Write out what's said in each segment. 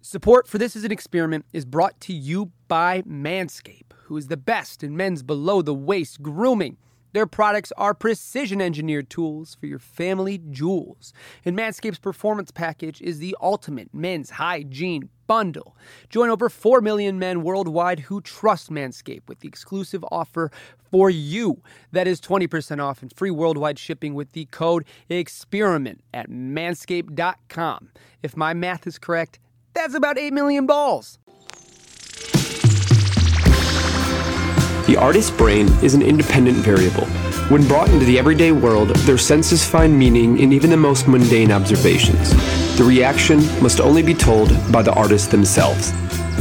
Support for This is an Experiment is brought to you by Manscaped, who is the best in men's below the waist grooming. Their products are precision engineered tools for your family jewels. And Manscaped's performance package is the ultimate men's hygiene bundle. Join over 4 million men worldwide who trust Manscaped with the exclusive offer for you. That is 20% off and free worldwide shipping with the code EXPERIMENT at manscaped.com. If my math is correct, that's about 8 million balls. The artist's brain is an independent variable. When brought into the everyday world, their senses find meaning in even the most mundane observations. The reaction must only be told by the artist themselves.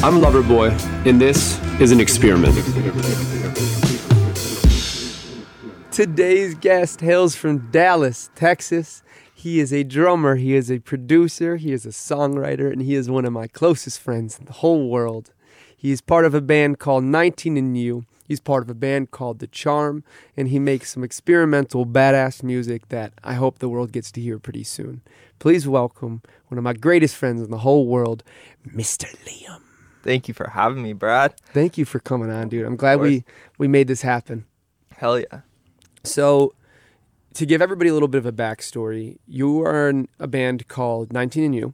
I'm Loverboy, and this is an experiment. Today's guest hails from Dallas, Texas. He is a drummer, he is a producer, he is a songwriter, and he is one of my closest friends in the whole world. He is part of a band called 19 and You. He's part of a band called The Charm, and he makes some experimental, badass music that I hope the world gets to hear pretty soon. Please welcome one of my greatest friends in the whole world, Mr. Liam. Thank you for having me, Brad. Thank you for coming on, dude. I'm glad we, we made this happen. Hell yeah. So, to give everybody a little bit of a backstory, you are in a band called 19 and You.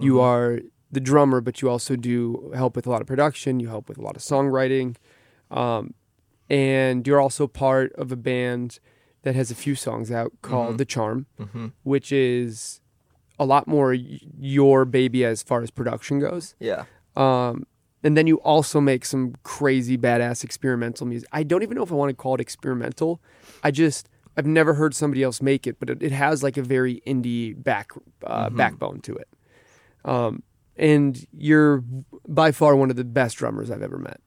You are the drummer, but you also do help with a lot of production. You help with a lot of songwriting. Um, and you're also part of a band that has a few songs out called The Charm, hmm which is a lot more your baby as far as production goes. Yeah. Um, and then you also make some crazy badass experimental music. I don't even know if I want to call it experimental. I just I've never heard somebody else make it, but it, it has like a very indie back uh, Mhm. backbone to it. Um, and you're by far one of the best drummers I've ever met.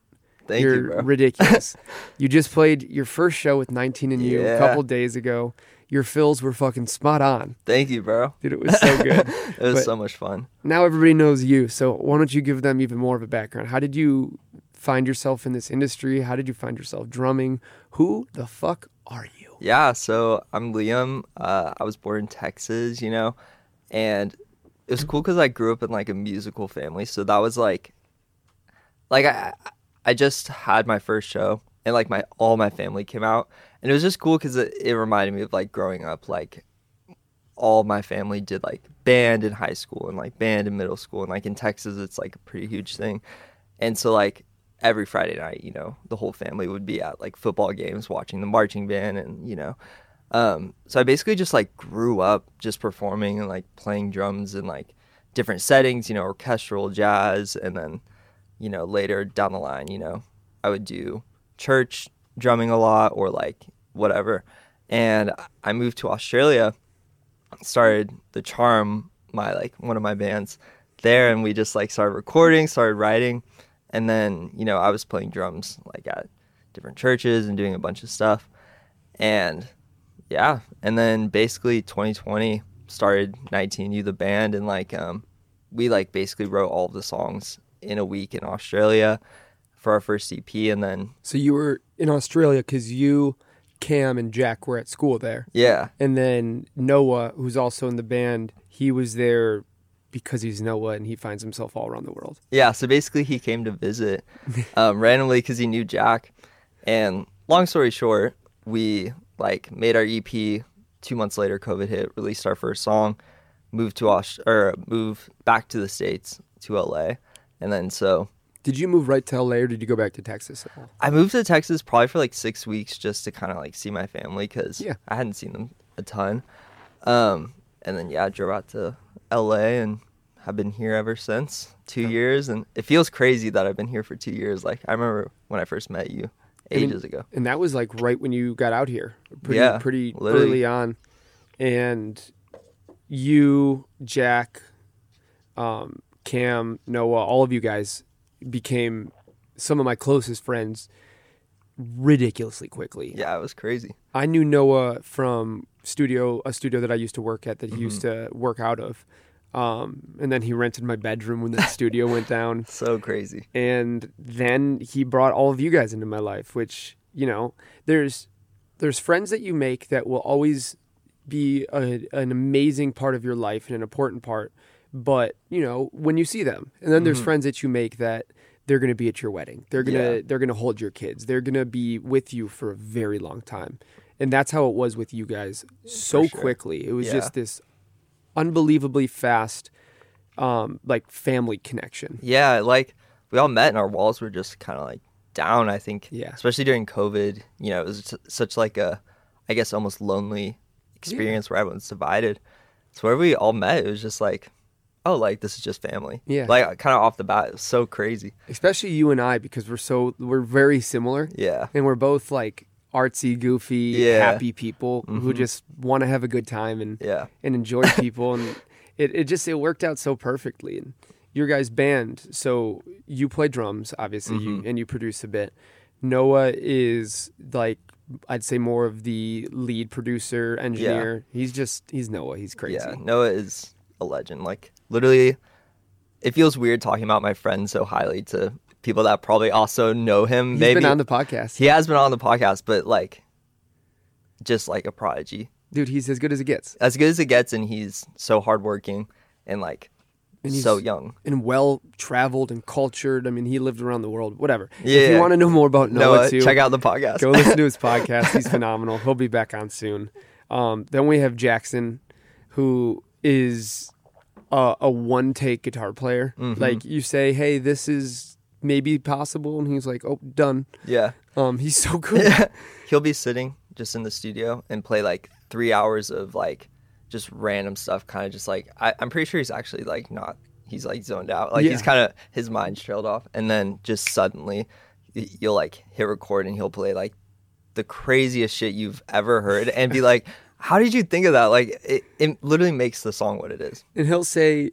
Thank you're you, bro. ridiculous. you just played your first show with 19 and you a couple days ago. Your fills were fucking spot on. Thank you, bro. Dude, it was so good. it was But- so much fun. now everybody knows you. So why don't you give them even more of a background? How did you find yourself in this industry? How did you find yourself drumming? Who the fuck are you? Yeah, so I'm Liam. Uh, I was born in Texas, you know, and it was cool because I grew up in like a musical family. So that was like, like I, I just had my first show, and like my all my family came out, and it was just cool because it, it reminded me of like growing up. Like all my family did like band in high school and like band in middle school, and like in Texas, it's like a pretty huge thing, and so like every Friday night, you know, the whole family would be at like football games watching the marching band and, you know, um, so I basically just like grew up just performing and like playing drums in like different settings, you know, orchestral, jazz, and then, you know, later down the line, you know, I would do church drumming a lot or like whatever. And I moved to Australia, started the Charm, my like one of my bands there, and we just like started recording, started writing, and then you know I was playing drums like at different churches and doing a bunch of stuff, and yeah, and then basically 2020 started 19U the band, and like um we like basically wrote all of the songs in a week in Australia for our first EP, and then So you were in Australia because you, Cam, and Jack were at school there, yeah, and then Noah, who's also in the band, he was there because he's Noah and he finds himself all around the world. Yeah, so basically he came to visit um, randomly because he knew Jack. And long story short, we like made our EP. Two months later, COVID hit. Released our first song. Moved to Aus- or moved back to the states to LA, and then so Did you move right to LA or did you go back to Texas at all? I moved to Texas probably for like six weeks just to kind of like see my family because Yeah. I hadn't seen them a ton. Um, and then yeah, I drove out to LA and have been here ever since two Yeah. years, and it feels crazy that I've been here for two years. Like I remember when I first met you ages ago. And that was like right when you got out here, pretty Yeah, pretty literally. early on. And you, Jack, um, Cam, Noah, all of you guys became some of my closest friends ridiculously quickly. Yeah, it was crazy. I knew Noah from studio a studio that I used to work at that he used Mm-hmm. to work out of. Um, and then he rented my bedroom when the studio went down So crazy. and then he brought all of you guys into my life which you know there's there's friends that you make that will always be a, an amazing part of your life and an important part but you know when you see them, and then there's friends that you make that they're going to be at your wedding. They're gonna Yeah. they're gonna hold your kids. They're gonna be with you for a very long time, and that's how it was with you guys. So sure. quickly, it was Yeah. just this unbelievably fast, um, like family connection. Yeah, like we all met and our walls were just kind of like down. I think. Yeah. Especially during COVID, you know, it was such like a, I guess, almost lonely experience where everyone's divided. So where we all met, it was just like, oh, like this is just family. Yeah. Like kind of off the bat, it was so crazy. Especially you and I because we're so we're very similar. Yeah. and we're both like artsy, goofy, Yeah. Mm-hmm. happy people who just want to have a good time and Yeah. and enjoy people, and it, it just it worked out so perfectly. And your guys' band, so you play drums, obviously, Mm-hmm. and you produce a bit. Noah is like I'd say more of the lead producer, engineer. He's just he's Noah. He's crazy. Yeah. Noah is a legend. Like literally, it feels weird talking about my friend so highly to people that probably also know him. He's Maybe been on the podcast, he has been on the podcast, but like, just like a prodigy. dude. He's as good as it gets, as good as it gets, and he's so hardworking and like And he's- so young. and well traveled and cultured. I mean, he lived around the world. Whatever. If you want to know more about Noah, Noah, too, check out the podcast. Go listen to his podcast. He's phenomenal. He'll be back on soon. Um, then we have Jackson, who is a, a one take guitar player. Mm-hmm. Like you say, hey, this is maybe possible, and he's like, oh, done. yeah, Um, he's so good. he'll be sitting just in the studio and play like three hours of like just random stuff, kind of just like I, I'm pretty sure he's actually like not. He's like zoned out. Like Yeah. he's kind of his mind's trailed off, and then just suddenly you'll like hit record and he'll play like the craziest shit you've ever heard, and be like. How did you think of that? Like, it, it literally makes the song what it is. and he'll say,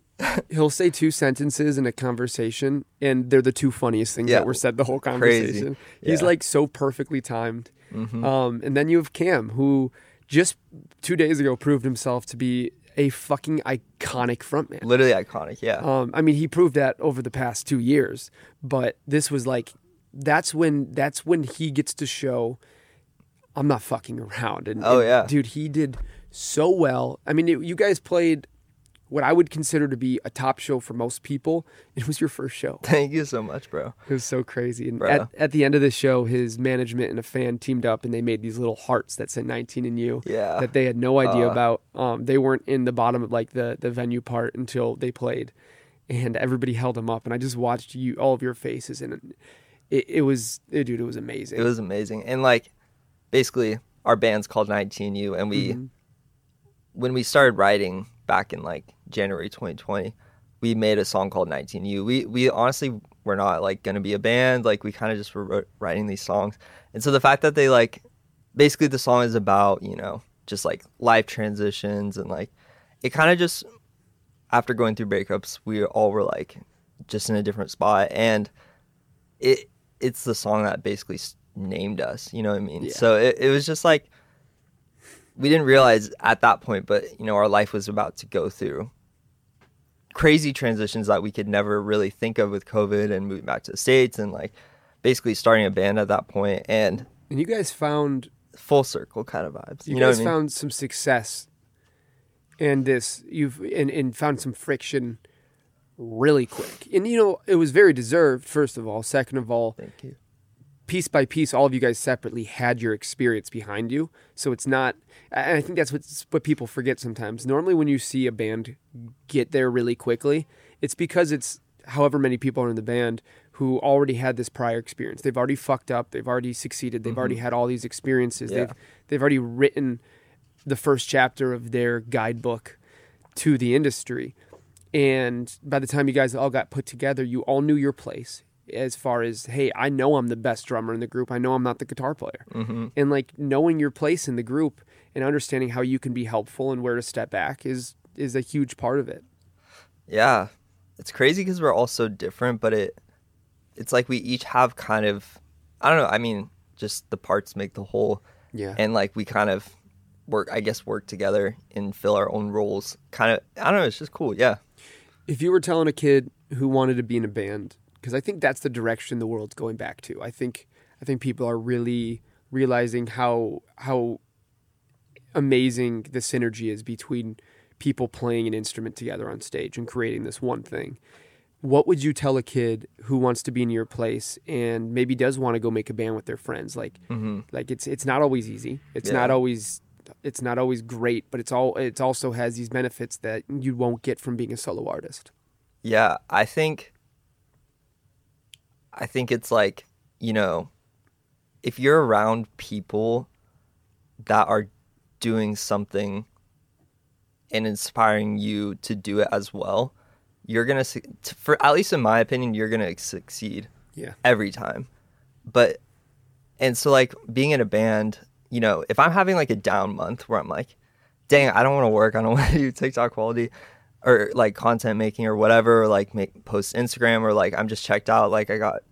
he'll say two sentences in a conversation, and they're the two funniest things Yeah. that were said the whole conversation. He's Yeah. Mm-hmm. like so perfectly timed. Um, and then you have Cam, who just two days ago proved himself to be a fucking iconic frontman. Literally iconic, yeah. Um, I mean, he proved that over the past two years, but this was like, that's when that's when he gets to show, I'm not fucking around. And Oh, and, yeah. dude, he did so well. I mean, it, you guys played what I would consider to be a top show for most people. It was your first show. Thank you so much, bro. It was so crazy. And Bro. at, at the end of the show, his management and a fan teamed up and they made these little hearts that said 19 and you Yeah. that they had no idea Uh. about. Um, they weren't in the bottom of like the, the venue part until they played. And everybody held them up. And I just watched you, all of your faces. And it, it was, eh, dude, it was amazing. It was amazing. And like basically our band's called 19U and we Mm-hmm. when we started writing back in like January 2020, we made a song called 19U. We we honestly were not like going to be a band, like we kind of just were writing these songs. And so the fact that they like basically the song is about, you know, just like life transitions and like it kind of just after going through breakups, we all were like just in a different spot and it it's the song that basically named us you know what i mean Yeah. so it, it was just like we didn't realize at that point but you know our life was about to go through crazy transitions that we could never really think of with covid and moving back to the states and like basically starting a band at that point and and you guys found, full circle kind of vibes you, you, know guys what i mean found some success and this, you've, and, and found some friction really quick. And, you know, it was very deserved, first of all. Second of all, thank you piece by piece, all of you guys separately had your experience behind you. So it's not, and I think that's what what people forget sometimes. Normally, when you see a band get there really quickly, it's because it's however many people are in the band who already had this prior experience. They've already fucked up. They've already succeeded. They've already mm-hmm. had all these experiences. Yeah. They've they've already written the first chapter of their guidebook to the industry. And by the time you guys all got put together, you all knew your place as far as, hey, I know I'm the best drummer in the group. I know I'm not the guitar player. Mm-hmm. And like knowing your place in the group and understanding how you can be helpful and where to step back is is a huge part of it. Yeah, it's crazy because we're all so different, but it it's like we each have kind of I don't know. I mean, just the parts make the whole, Yeah. and like we kind of work, I guess, work together and fill our own roles. Kind of, I don't know. It's just cool. Yeah, if you were telling a kid who wanted to be in a band because i think that's the direction the world's going back to i think i think people are really realizing how how amazing the synergy is between people playing an instrument together on stage and creating this one thing. What would you tell a kid who wants to be in your place and maybe does want to go make a band with their friends? Like, mm-hmm. like it's it's not always easy. It's Yeah. not always it's not always great, but it's all it's also has these benefits that you won't get from being a solo artist. Yeah, I think I think it's like, you know, if you're around people that are doing something and inspiring you to do it as well, you're going to for at least in my opinion, you're going to succeed Yeah. every time. But and so like being in a band, you know, if I'm having like a down month where I'm like, dang, I don't want to work, I don't want to do TikTok quality or like content making or whatever, or like make post Instagram or like I'm just checked out, like I got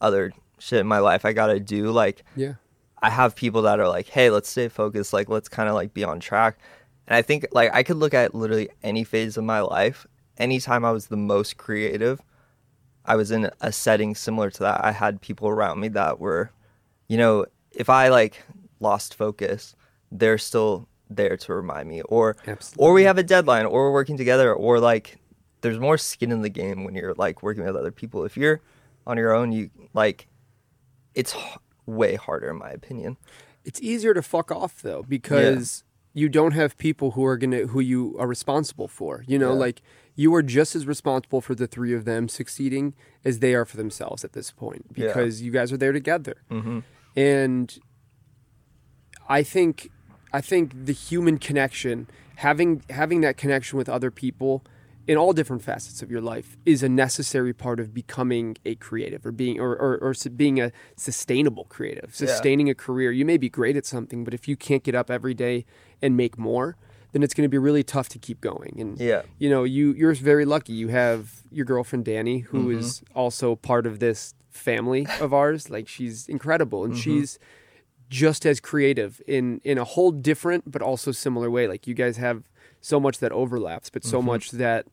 other shit in my life I gotta do. Like Yeah. I have people that are like, hey, let's stay focused, like let's kind of like be on track. And I think like I could look at literally any phase of my life. Anytime I was the most creative, I was in a setting similar to that. I had people around me that were, you know, if I like lost focus, they're still there to remind me. Or Absolutely. or we have a deadline, or we're working together, or like there's more skin in the game when you're like working with other people. If you're on your own, you like it's h- way harder in my opinion. It's easier to fuck off though because you don't have people who are gonna who you are responsible for. You know, Yeah. like you are just as responsible for the three of them succeeding as they are for themselves at this point Yeah. because you guys are there together. Mm-hmm. And I think I think the human connection, having having that connection with other people in all different facets of your life is a necessary part of becoming a creative or being or, or, or being a sustainable creative sustaining a career. You may be great at something but if you can't get up every day and make more then it's going to be really tough to keep going. And Yeah. you know you you're very lucky. You have your girlfriend danny who mm-hmm. is also part of this family of ours. Like she's incredible and mm-hmm. she's just as creative in in a whole different but also similar way. Like you guys have so much that overlaps but so much that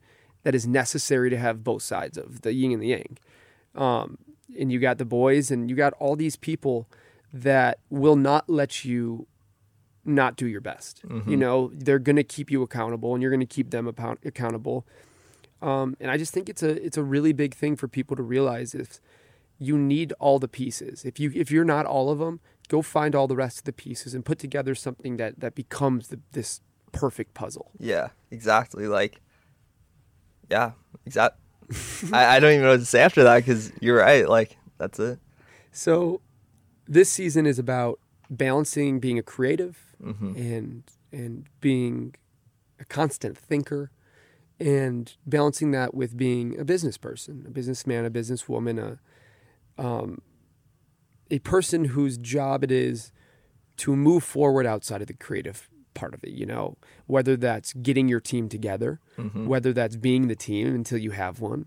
that is necessary to have both sides of the yin and the yang. Um, and you got the boys and you got all these people that will not let you not do your best. You know they're going to keep you accountable and you're going to keep them account- accountable. Um, and i just think it's a it's a really big thing for people to realize if you need all the pieces. If you if you're not all of them go find all the rest of the pieces and put together something that that becomes the, this perfect puzzle Yeah, exactly. Like, yeah, exact. I, I don't even know what to say after that because you're right. Like, that's it. So this season is about balancing being a creative and and being a constant thinker and balancing that with being a business person, a businessman, a businesswoman, a um, a person whose job it is to move forward outside of the creative part of it, you know, whether that's getting your team together, mm-hmm. whether that's being the team until you have one,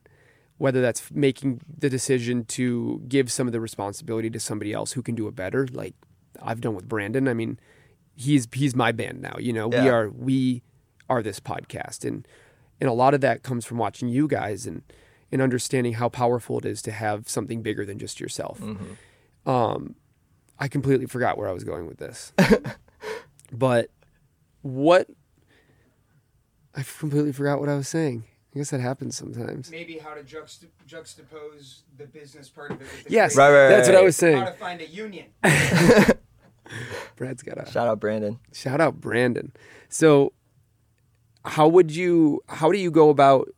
whether that's making the decision to give some of the responsibility to somebody else who can do it better, like I've done with Brandon. I mean, he's he's my band now, you know. We are we are this podcast and and a lot of that comes from watching you guys and and understanding how powerful it is to have something bigger than just yourself. Mm-hmm. Um, I completely forgot where I was going with this, but what I completely forgot what I was saying. I guess that happens sometimes. maybe how to juxta- juxtapose the business part of it with the Yes, Right, right, that's what I was saying. how to find a union. Brad's got a Shout out Brandon. Shout out Brandon. So, how would you? How do you go about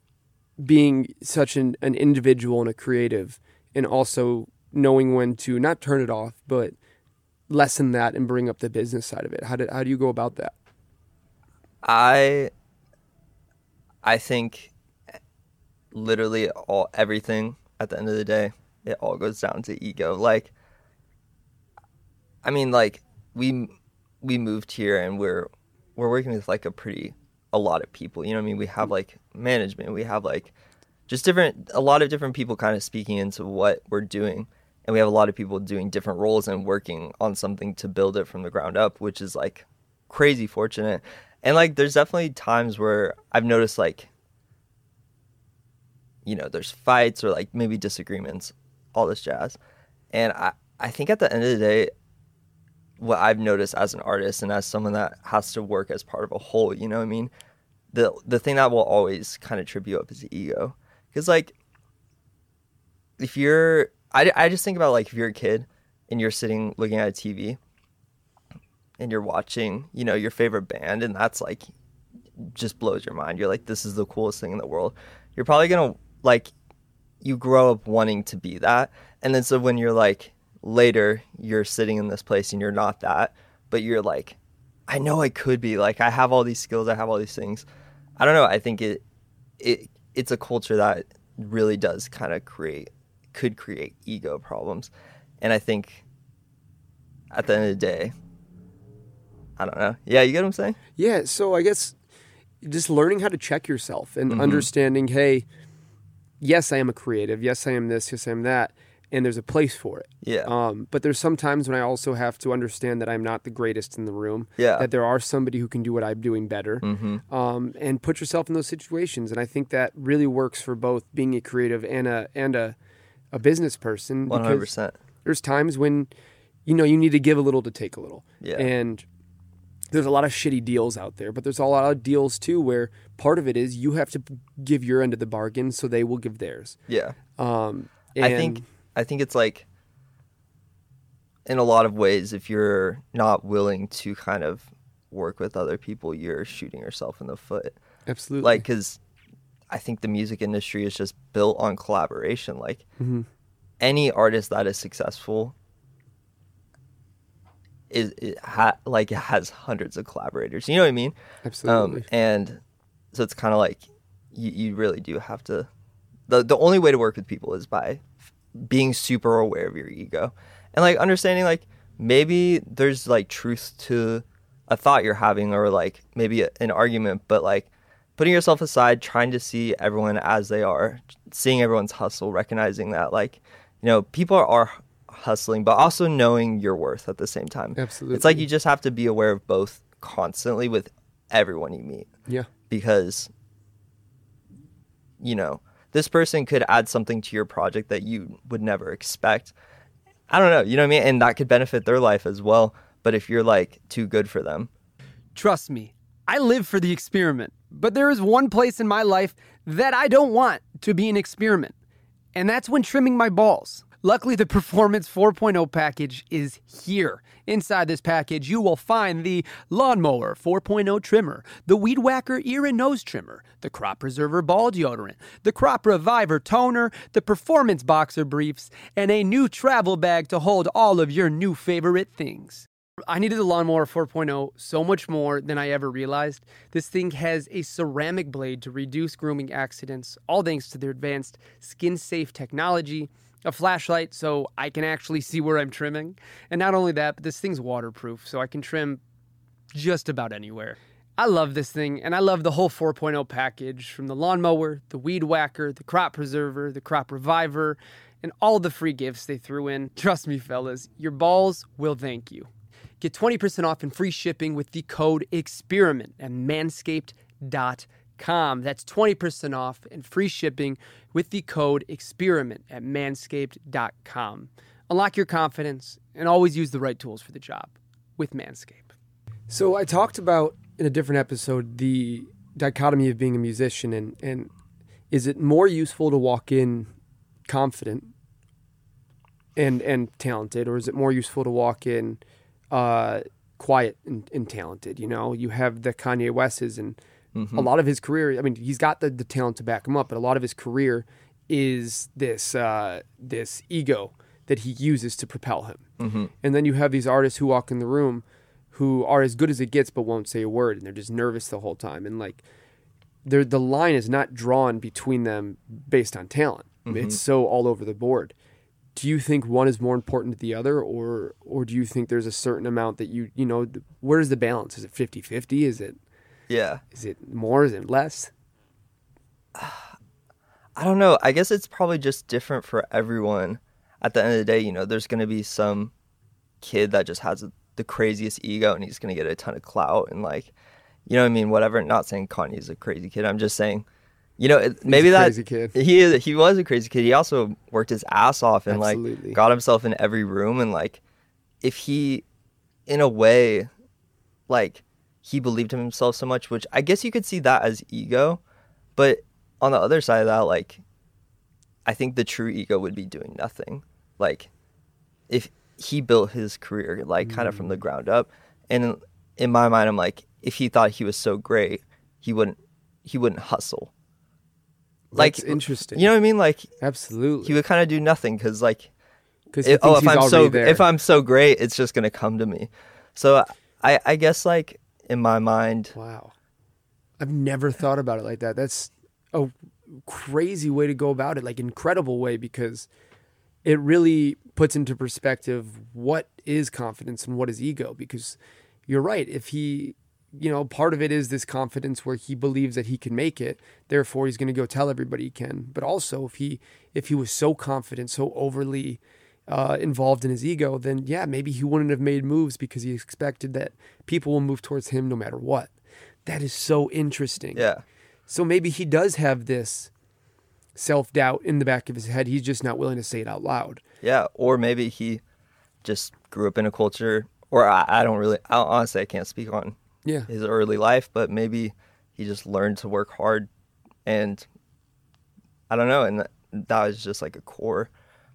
being such an, an individual and a creative, and also knowing when to not turn it off, but lessen that and bring up the business side of it? How do how do you go about that? I I think literally all everything at the end of the day, it all goes down to ego. Like I mean like we we moved here and we're we're working with like a pretty a lot of people. You know what I mean? We have like management, we have like just different a lot of different people kind of speaking into what we're doing. And we have a lot of people doing different roles and working on something to build it from the ground up, which is like crazy fortunate. And like there's definitely times where I've noticed like you know, there's fights or like maybe disagreements, all this jazz. And I I think at the end of the day what I've noticed as an artist and as someone that has to work as part of a whole, you know what I mean? the the thing that will always kind of trip you up is ego. Because like, if you're, I I just think about like if you're a kid and you're sitting looking at a TV and you're watching, you know, your favorite band, and that's like just blows your mind. You're like, this is the coolest thing in the world. You're probably gonna like, you grow up wanting to be that, and then so when you're like later, you're sitting in this place and you're not that, but you're like, I know I could be. Like, I have all these skills. I have all these things. I don't know. I think it it it's a culture that really does kind of create could create ego problems, and I think at the end of the day, I don't know. Yeah, you get what I'm saying? Yeah, so I guess just learning how to check yourself and Mhm. understanding, hey, yes, I am a creative. Yes, I am this. Yes, I am that. And there's a place for it. Yeah. Um, but there's some times when I also have to understand that I'm not the greatest in the room. Yeah. That there are somebody who can do what I'm doing better. hmm Um, and put yourself in those situations. And I think that really works for both being a creative and a and a, a business person. One hundred percent. there's times when you know you need to give a little to take a little Yeah. and there's a lot of shitty deals out there but there's a lot of deals too where part of it is you have to give your end of the bargain so they will give theirs Yeah. um I think I think it's like in a lot of ways if you're not willing to kind of work with other people you're shooting yourself in the foot absolutely like cuz I think the music industry is just built on collaboration like Mhm. any artist that is successful is it ha- like it has hundreds of collaborators you know what I mean absolutely um, and so it's kind of like you, you really do have to. The the only way to work with people is by being super aware of your ego, and like understanding like maybe there's like truth to a thought you're having or like maybe a, an argument, but like putting yourself aside, trying to see everyone as they are, seeing everyone's hustle, recognizing that like you know people are, are hustling, but also knowing your worth at the same time. Absolutely. It's like you just have to be aware of both constantly with everyone you meet. Yeah. Because you know this person could add something to your project that you would never expect. I don't know you know what i mean? And that could benefit their life as well but if you're like too good for them. Trust me, I live for the experiment. But there is one place in my life that I don't want to be an experiment, and that's when trimming my balls. Luckily, the Performance 4.0 package is here. Inside this package, you will find the Lawnmower 4.0 trimmer, the Weed Whacker ear and nose trimmer, the Crop Preserver ball deodorant, the Crop Reviver toner, the Performance boxer briefs, and a new travel bag to hold all of your new favorite things. I needed the lawnmower 4.0 so much more than I ever realized. This thing has a ceramic blade to reduce grooming accidents, all thanks to their advanced skin safe technology, a flashlight so I can actually see where I'm trimming. And not only that, but this thing's waterproof so I can trim just about anywhere. I love this thing, and I love the whole 4.0 package from the lawnmower, the weed whacker, the crop preserver, the crop reviver, and all the free gifts they threw in. Trust me, fellas, your balls will thank you. Get 20% off and free shipping with the code EXPERIMENT at manscaped.com. That's 20% off and free shipping with the code EXPERIMENT at manscaped.com. Unlock your confidence and always use the right tools for the job with Manscaped. So I talked about in a different episode the dichotomy of being a musician and and is it more useful to walk in confident and and talented or is it more useful to walk in uh, quiet and, and talented you know? You have the Kanye West's and a lot of his career I mean he's got the, the talent to back him up but a lot of his career is this uh, this ego that he uses to propel him. And then you have these artists who walk in the room who are as good as it gets but won't say a word and they're just nervous the whole time and like the line is not drawn between them based on talent. It's so all over the board do you think one is more important to the other or or do you think there's a certain amount that you you know where's the balance is it 50-50 is it yeah is it more is it less I don't know. I guess it's probably just different for everyone. At the end of the day, you know, there's going to be some kid that just has the craziest ego and he's going to get a ton of clout and like, you know what I mean? Whatever. Not saying Kanye's a crazy kid. I'm just saying, you know, maybe a that crazy kid. he is, he was a crazy kid. He also worked his ass off and Absolutely. like got himself in every room and like if he in a way like he believed in himself so much, which I guess you could see that as ego. But on the other side of that, like, I think the true ego would be doing nothing. Like, if he built his career, like, kind of from the mm. ground up. And in my mind, I'm like, if he thought he was so great, he wouldn't, he wouldn't hustle. Like, That's interesting. you know what I mean? Like, absolutely. he would kind of do nothing because, like, Because it- oh, if I'm so there. if I'm so great, it's just gonna come to me. So I I guess like in my mind, Wow. I've never thought about it like that. That's a crazy way to go about it, like incredible way because it really puts into perspective what is confidence and what is ego because you're right. If he, you know, part of it is this confidence where he believes that he can make it, therefore he's going to go tell everybody he can. But also if he if he was so confident, so overly uh, involved in his ego, then yeah, maybe he wouldn't have made moves because he expected that people will move towards him no matter what. That is so interesting. yeah, So maybe he does have this self doubt in the back of his head. He's just not willing to say it out loud. yeah, or maybe he just grew up in a culture, or I, I don't really, I, honestly, I can't speak on Yeah. his early life, but maybe he just learned to work hard, and I don't know, and that, that was just like a core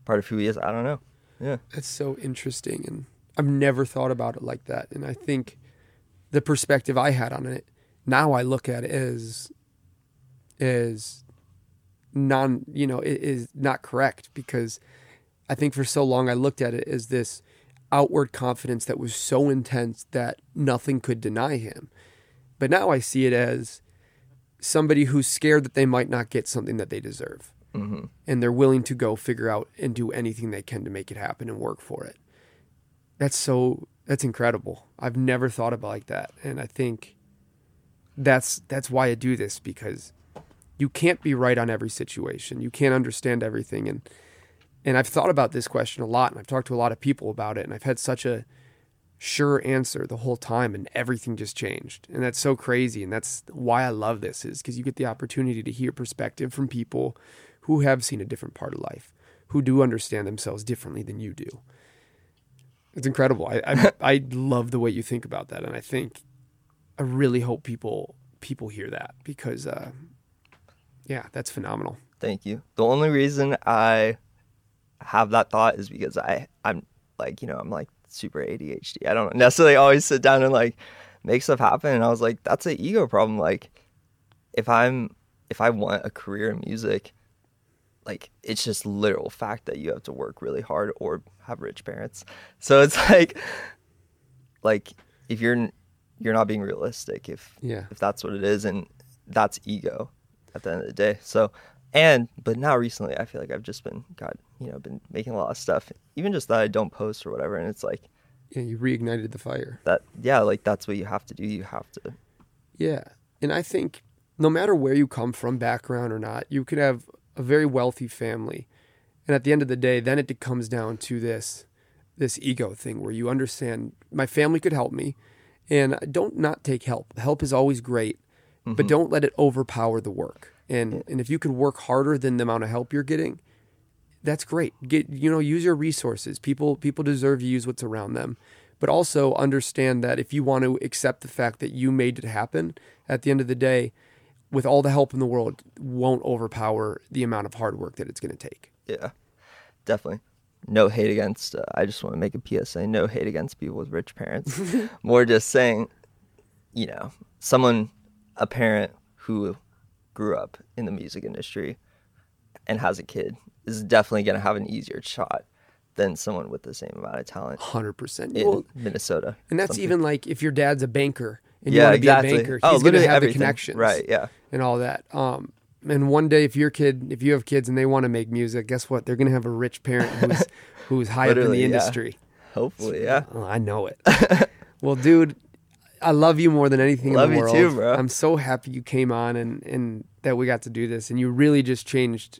part of who he is. I don't know. Yeah, That's so interesting. And I've never thought about it like that. And I think the perspective I had on it, now I look at it as, as non, you know, it is not correct because I think for so long I looked at it as this outward confidence that was so intense that nothing could deny him. But now I see it as somebody who's scared that they might not get something that they deserve. hmm And they're willing to go figure out and do anything they can to make it happen and work for it. That's so that's incredible. I've never thought about like that. And I think that's that's why I do this because you can't be right on every situation. You can't understand everything and and I've thought about this question a lot and I've talked to a lot of people about it and I've had such a sure answer the whole time and everything just changed. And that's so crazy and that's why I love this is cuz you get the opportunity to hear perspective from people who have seen a different part of life, who do understand themselves differently than you do. It's incredible. I I, I love the way you think about that and I think I really hope people people hear that because uh yeah, that's phenomenal. Thank you. The only reason I have that thought is because I I'm like you know I'm like super ADHD. I don't necessarily always sit down and like make stuff happen. And I was like, that's an ego problem. Like if I'm if I want a career in music, like it's just literal fact that you have to work really hard or have rich parents. So it's like like if you're you're not being realistic if Yeah. if that's what it is and that's ego at the end of the day so and but now recently i feel like i've just been god you know been making a lot of stuff even just that i don't post or whatever and it's like Yeah, you reignited the fire. that yeah like that's what you have to do you have to Yeah. And I think no matter where you come from, background or not, you could have a very wealthy family. And at the end of the day, then it comes down to this this ego thing where you understand my family could help me and don't not take help. Help is always great, but mm-hmm. don't let it overpower the work. And and if you can work harder than the amount of help you're getting, that's great. Get you know, use your resources. People people deserve to use what's around them. But also understand that if you want to accept the fact that you made it happen, at the end of the day, with all the help in the world, won't overpower the amount of hard work that it's going to take. yeah definitely no hate against uh, i just want to make a psa no hate against people with rich parents more just saying you know someone a parent who grew up in the music industry and has a kid is definitely going to have an easier shot than someone with the same amount of talent 100%. in Well, Minnesota. and that's Something- even like if your dad's a banker and you want to exactly. be a banker, oh, he's going to have everything. the connections. right? Yeah, and all that. Um, and one day, if your kid, if you have kids and they want to make music, guess what? They're going to have a rich parent who's who's high up in the yeah. industry. hopefully, yeah. Oh, I know it. well, dude, I love you more than anything Love in the you world. too, bro. I'm so happy you came on and and that we got to do this. And you really just changed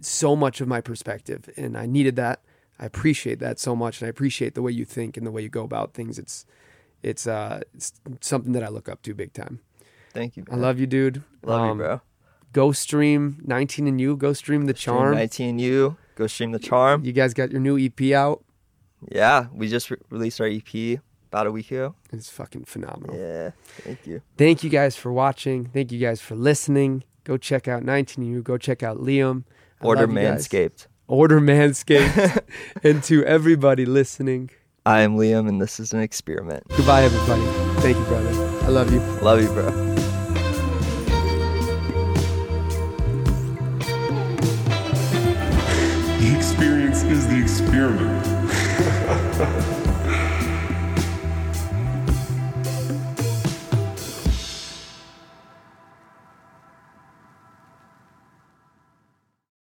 so much of my perspective, and I needed that. I appreciate that so much, and I appreciate the way you think and the way you go about things. It's it's uh it's something that I look up to big time. Thank you. I love you, dude. love Um, you, bro. Go stream 19 and you. Go stream the Stream charm. 19 and you. Go stream the charm. You guys got your new EP out. Yeah, we just re- released our EP about a week ago. It's fucking phenomenal. Yeah, thank you. Thank you guys for watching. Thank you guys for listening. Go check out 19U. Go check out Liam. I Order love you guys. Manscaped. Order Manscaped. and to everybody listening, I am Liam, and this is an experiment. goodbye, everybody. Thank you, brother. I love you. Love you, bro. The experience is the experiment.